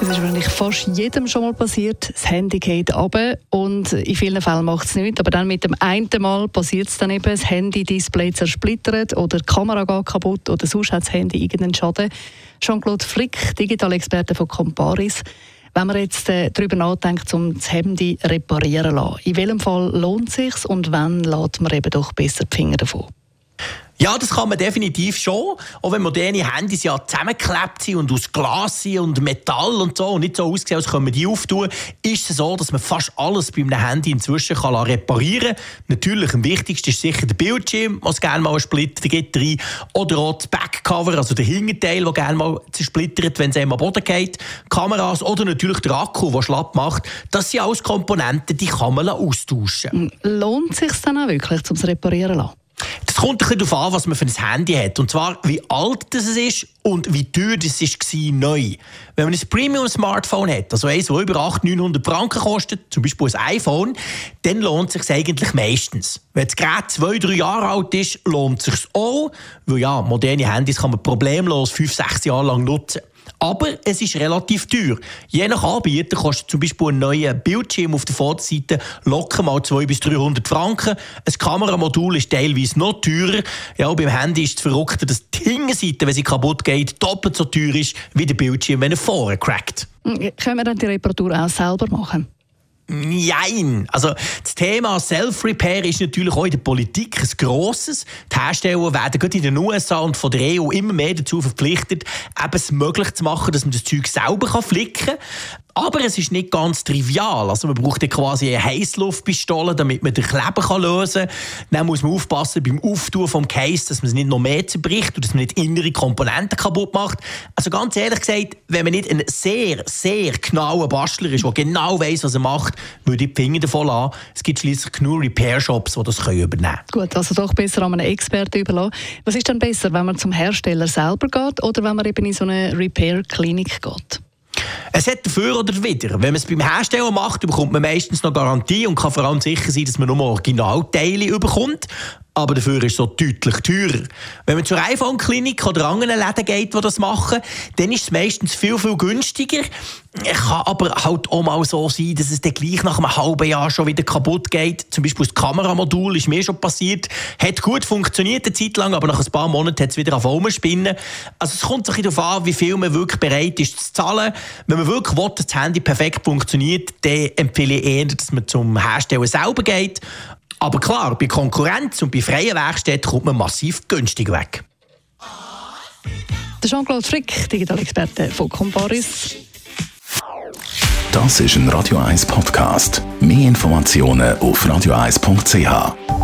es ist wahrscheinlich fast jedem schon mal passiert. Das Handy geht runter und in vielen Fällen macht es nichts. Aber dann mit dem einen Mal passiert es dann eben, das Handy-Display zersplittert oder die Kamera geht kaputt oder sonst hat das Handy irgendeinen Schaden. Jean-Claude Frick, Digitalexperte von Comparis. Wenn man jetzt äh, darüber nachdenkt, um das Handy reparieren zu lassen, in welchem Fall lohnt es sich und wann lässt man eben doch besser die Finger davon? Ja, das kann man definitiv schon. Auch wenn moderne Handys ja zusammengeklebt sind und aus Glas sind und Metall und so und nicht so aussehen, als können wir die auftun, ist es so, dass man fast alles bei einem Handy inzwischen kann reparieren kann. Natürlich, am wichtigsten ist sicher der Bildschirm, was gerne mal ein Splitter gibt rein. Oder auch das Backcover, also der Hinterteil, der gerne mal zersplittert, wenn es einem am Boden geht. Kameras oder natürlich der Akku, der schlapp macht. Das sind alles Komponenten, die kann man austauschen. Lohnt es sich dann auch wirklich, um es reparieren zu lassen? Kommt ein bisschen darauf an, was man für ein Handy hat. Und zwar, wie alt das ist und wie teuer das war neu. Wenn man ein Premium-Smartphone hat, also eins, das über 800, 900 Franken kostet, zum Beispiel ein iPhone, dann lohnt es sich eigentlich meistens. Wenn das Gerät zwei, drei Jahre alt ist, lohnt es sich auch, weil ja, moderne Handys kann man problemlos fünf, sechs Jahre lang nutzen. Aber es ist relativ teuer. Je nach Anbieter kostet zum Beispiel ein neuer Bildschirm auf der Vorderseite locker mal 200 bis 300 Franken. Ein Kameramodul ist teilweise noch teurer. Ja, beim Handy ist es verrückter, dass die Hinterseite, wenn sie kaputt geht, doppelt so teuer ist wie der Bildschirm, wenn er vorher crackt. Können wir dann die Reparatur auch selber machen? Nein. Also, das Thema Self-Repair ist natürlich auch in der Politik ein grosses. Die Hersteller werden gerade in den USA und von der EU immer mehr dazu verpflichtet, eben es möglich zu machen, dass man das Zeug selber flicken kann. Aber es ist nicht ganz trivial. Also man braucht ja quasi eine Heißluftpistole, damit man den Kleber kann lösen kann. Dann muss man aufpassen beim Auftun vom Case, dass man es nicht noch mehr zerbricht und dass man nicht innere Komponenten kaputt macht. Also ganz ehrlich gesagt, wenn man nicht ein sehr, sehr genauer Bastler ist, der genau weiß, was er macht, würde ich die Finger davon lassen. Es gibt schließlich genug Repair-Shops, die das übernehmen können. Gut, also doch besser an einen Experten überlassen. Was ist dann besser, wenn man zum Hersteller selber geht oder wenn man eben in so eine Repair-Klinik geht? Es hat dafür oder wieder. Wenn man es beim Hersteller macht, bekommt man meistens noch Garantie und kann vor allem sicher sein, dass man nur Originalteile bekommt aber dafür ist es so deutlich teurer. Wenn man zur iPhone-Klinik oder anderen Läden geht, die das machen, dann ist es meistens viel, viel günstiger. Kann aber halt auch mal so sein, dass es dann gleich nach einem halben Jahr schon wieder kaputt geht. Zum Beispiel das Kameramodul ist mir schon passiert. Hat gut funktioniert eine Zeit lang, aber nach ein paar Monaten hat es wieder auf spinnen. Also es kommt sich darauf an, wie viel man wirklich bereit ist zu zahlen. Wenn man wirklich will, dass das Handy perfekt funktioniert, dann empfehle ich eher, dass man zum Hersteller selber geht. Aber klar, bei Konkurrenz und bei freien Werkstätten kommt man massiv günstig weg. Der Jean-Claude Frick, Digitalexperte von Comparis. Das ist ein Radio 1 Podcast. Mehr Informationen auf radio1.ch.